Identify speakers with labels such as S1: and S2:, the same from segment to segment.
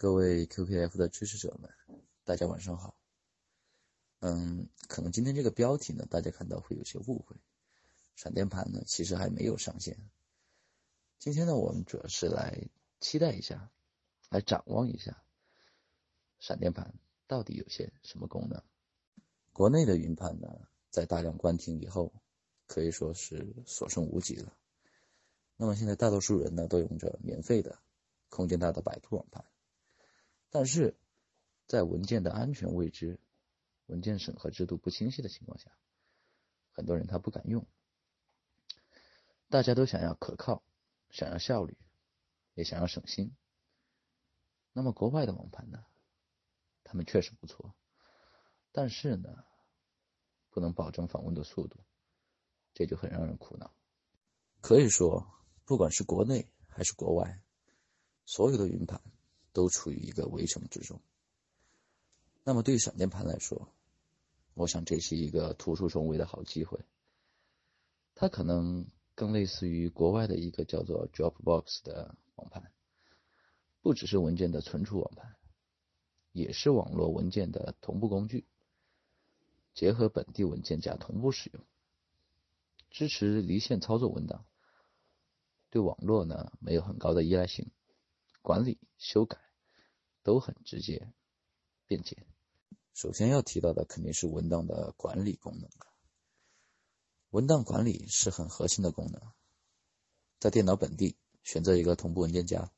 S1: 各位 QKF 的支持者们，大家晚上好。嗯，可能今天这个标题呢，大家看到会有些误会。闪电盘呢，其实还没有上线。今天呢，我们主要是来期待一下，来展望一下，闪电盘到底有些什么功能。国内的云盘呢，在大量关停以后，可以说是所剩无几了。那么现在大多数人呢，都用着免费的、空间大的百度网盘。但是，在文件的安全未知、文件审核制度不清晰的情况下，很多人他不敢用。大家都想要可靠，想要效率，也想要省心。那么国外的网盘呢？他们确实不错，但是呢，不能保证访问的速度，这就很让人苦恼。可以说，不管是国内还是国外，所有的云盘。都处于一个围城之中。那么对于闪电盘来说，我想这是一个突出重围的好机会。它可能更类似于国外的一个叫做 Dropbox 的网盘，不只是文件的存储网盘，也是网络文件的同步工具，结合本地文件夹同步使用，支持离线操作文档，对网络呢没有很高的依赖性。管理、修改都很直接、便捷。首先要提到的肯定是文档的管理功能文档管理是很核心的功能。在电脑本地选择一个同步文件夹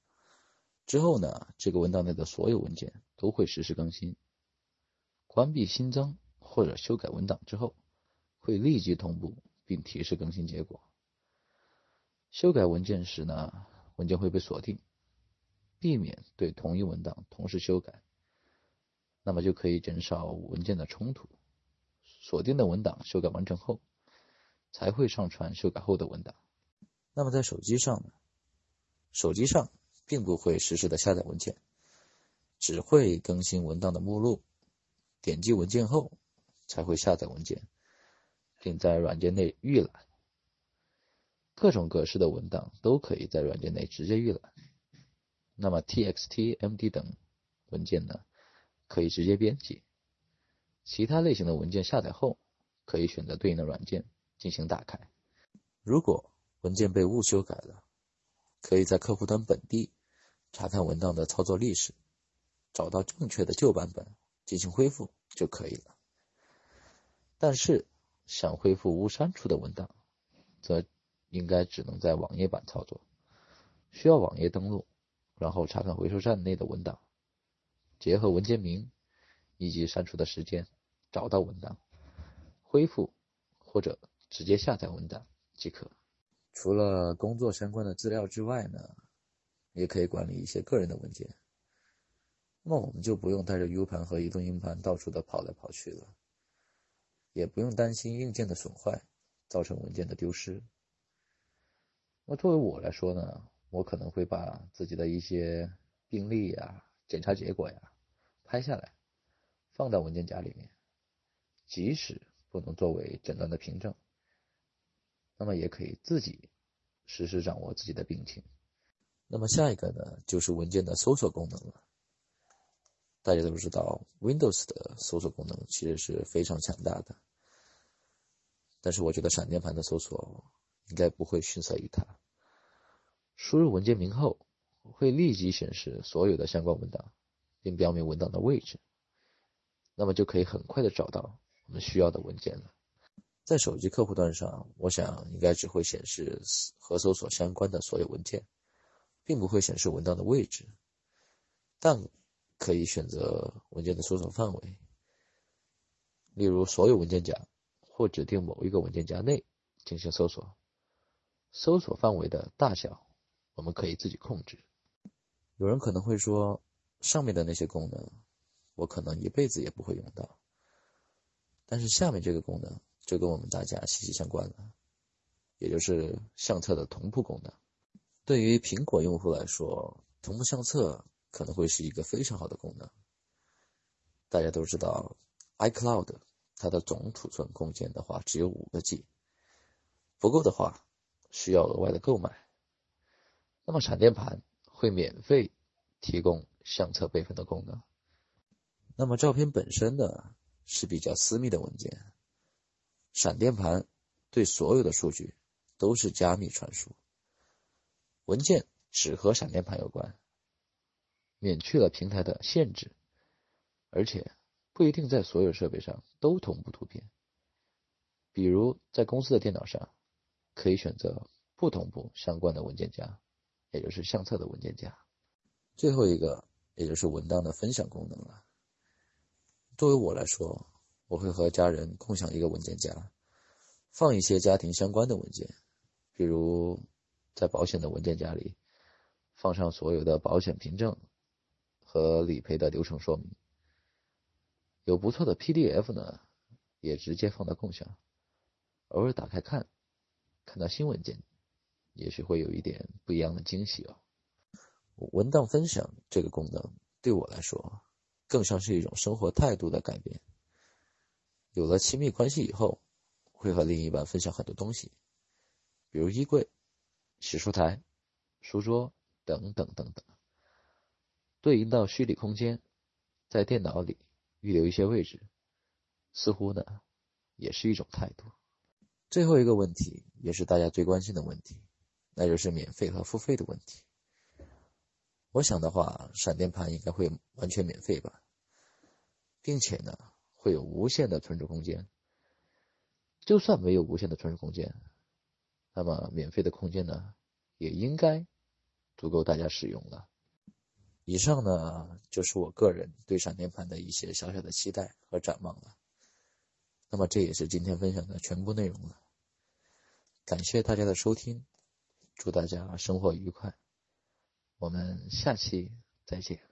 S1: 之后呢，这个文档内的所有文件都会实时更新。关闭新增或者修改文档之后，会立即同步并提示更新结果。修改文件时呢，文件会被锁定。避免对同一文档同时修改，那么就可以减少文件的冲突。锁定的文档修改完成后，才会上传修改后的文档。那么在手机上呢？手机上并不会实时的下载文件，只会更新文档的目录。点击文件后，才会下载文件，并在软件内预览。各种格式的文档都可以在软件内直接预览。那么 txt、md 等文件呢，可以直接编辑；其他类型的文件下载后，可以选择对应的软件进行打开。如果文件被误修改了，可以在客户端本地查看文档的操作历史，找到正确的旧版本进行恢复就可以了。但是，想恢复无删除的文档，则应该只能在网页版操作，需要网页登录。然后查看回收站内的文档，结合文件名以及删除的时间，找到文档，恢复或者直接下载文档即可。除了工作相关的资料之外呢，也可以管理一些个人的文件。那么我们就不用带着 U 盘和移动硬盘到处的跑来跑去了，也不用担心硬件的损坏造成文件的丢失。那作为我来说呢？我可能会把自己的一些病历呀、检查结果呀拍下来，放到文件夹里面。即使不能作为诊断的凭证，那么也可以自己实时掌握自己的病情。那么下一个呢，就是文件的搜索功能了。大家都知道，Windows 的搜索功能其实是非常强大的，但是我觉得闪电盘的搜索应该不会逊色于它。输入文件名后，会立即显示所有的相关文档，并标明文档的位置，那么就可以很快的找到我们需要的文件了。在手机客户端上，我想应该只会显示和搜索相关的所有文件，并不会显示文档的位置，但可以选择文件的搜索范围，例如所有文件夹或指定某一个文件夹内进行搜索，搜索范围的大小。我们可以自己控制。有人可能会说，上面的那些功能，我可能一辈子也不会用到。但是下面这个功能就跟我们大家息息相关了，也就是相册的同步功能。对于苹果用户来说，同步相册可能会是一个非常好的功能。大家都知道，iCloud 它的总储存空间的话只有五个 G，不够的话需要额外的购买。那么闪电盘会免费提供相册备份的功能。那么照片本身呢是比较私密的文件，闪电盘对所有的数据都是加密传输，文件只和闪电盘有关，免去了平台的限制，而且不一定在所有设备上都同步图片。比如在公司的电脑上，可以选择不同步相关的文件夹，也就是相册的文件夹。最后一个，也就是文档的分享功能了。作为我来说，我会和家人共享一个文件夹，放一些家庭相关的文件，比如在保险的文件夹里，放上所有的保险凭证和理赔的流程说明。有不错的 PDF 呢，也直接放到共享。偶尔打开看，看到新文件，也许会有一点不一样的惊喜哦。文档分享这个功能对我来说，更像是一种生活态度的改变。有了亲密关系以后，会和另一半分享很多东西，比如衣柜、洗漱台、书桌等等等等。对应到虚拟空间，在电脑里预留一些位置，似乎呢，也是一种态度。最后一个问题，也是大家最关心的问题，那就是免费和付费的问题。我想的话，闪电盘应该会完全免费吧，并且呢，会有无限的存储空间。就算没有无限的存储空间，那么免费的空间呢，也应该足够大家使用了。以上呢，就是我个人对闪电盘的一些小小的期待和展望了。那么这也是今天分享的全部内容了。感谢大家的收听，祝大家生活愉快，我们下期再见。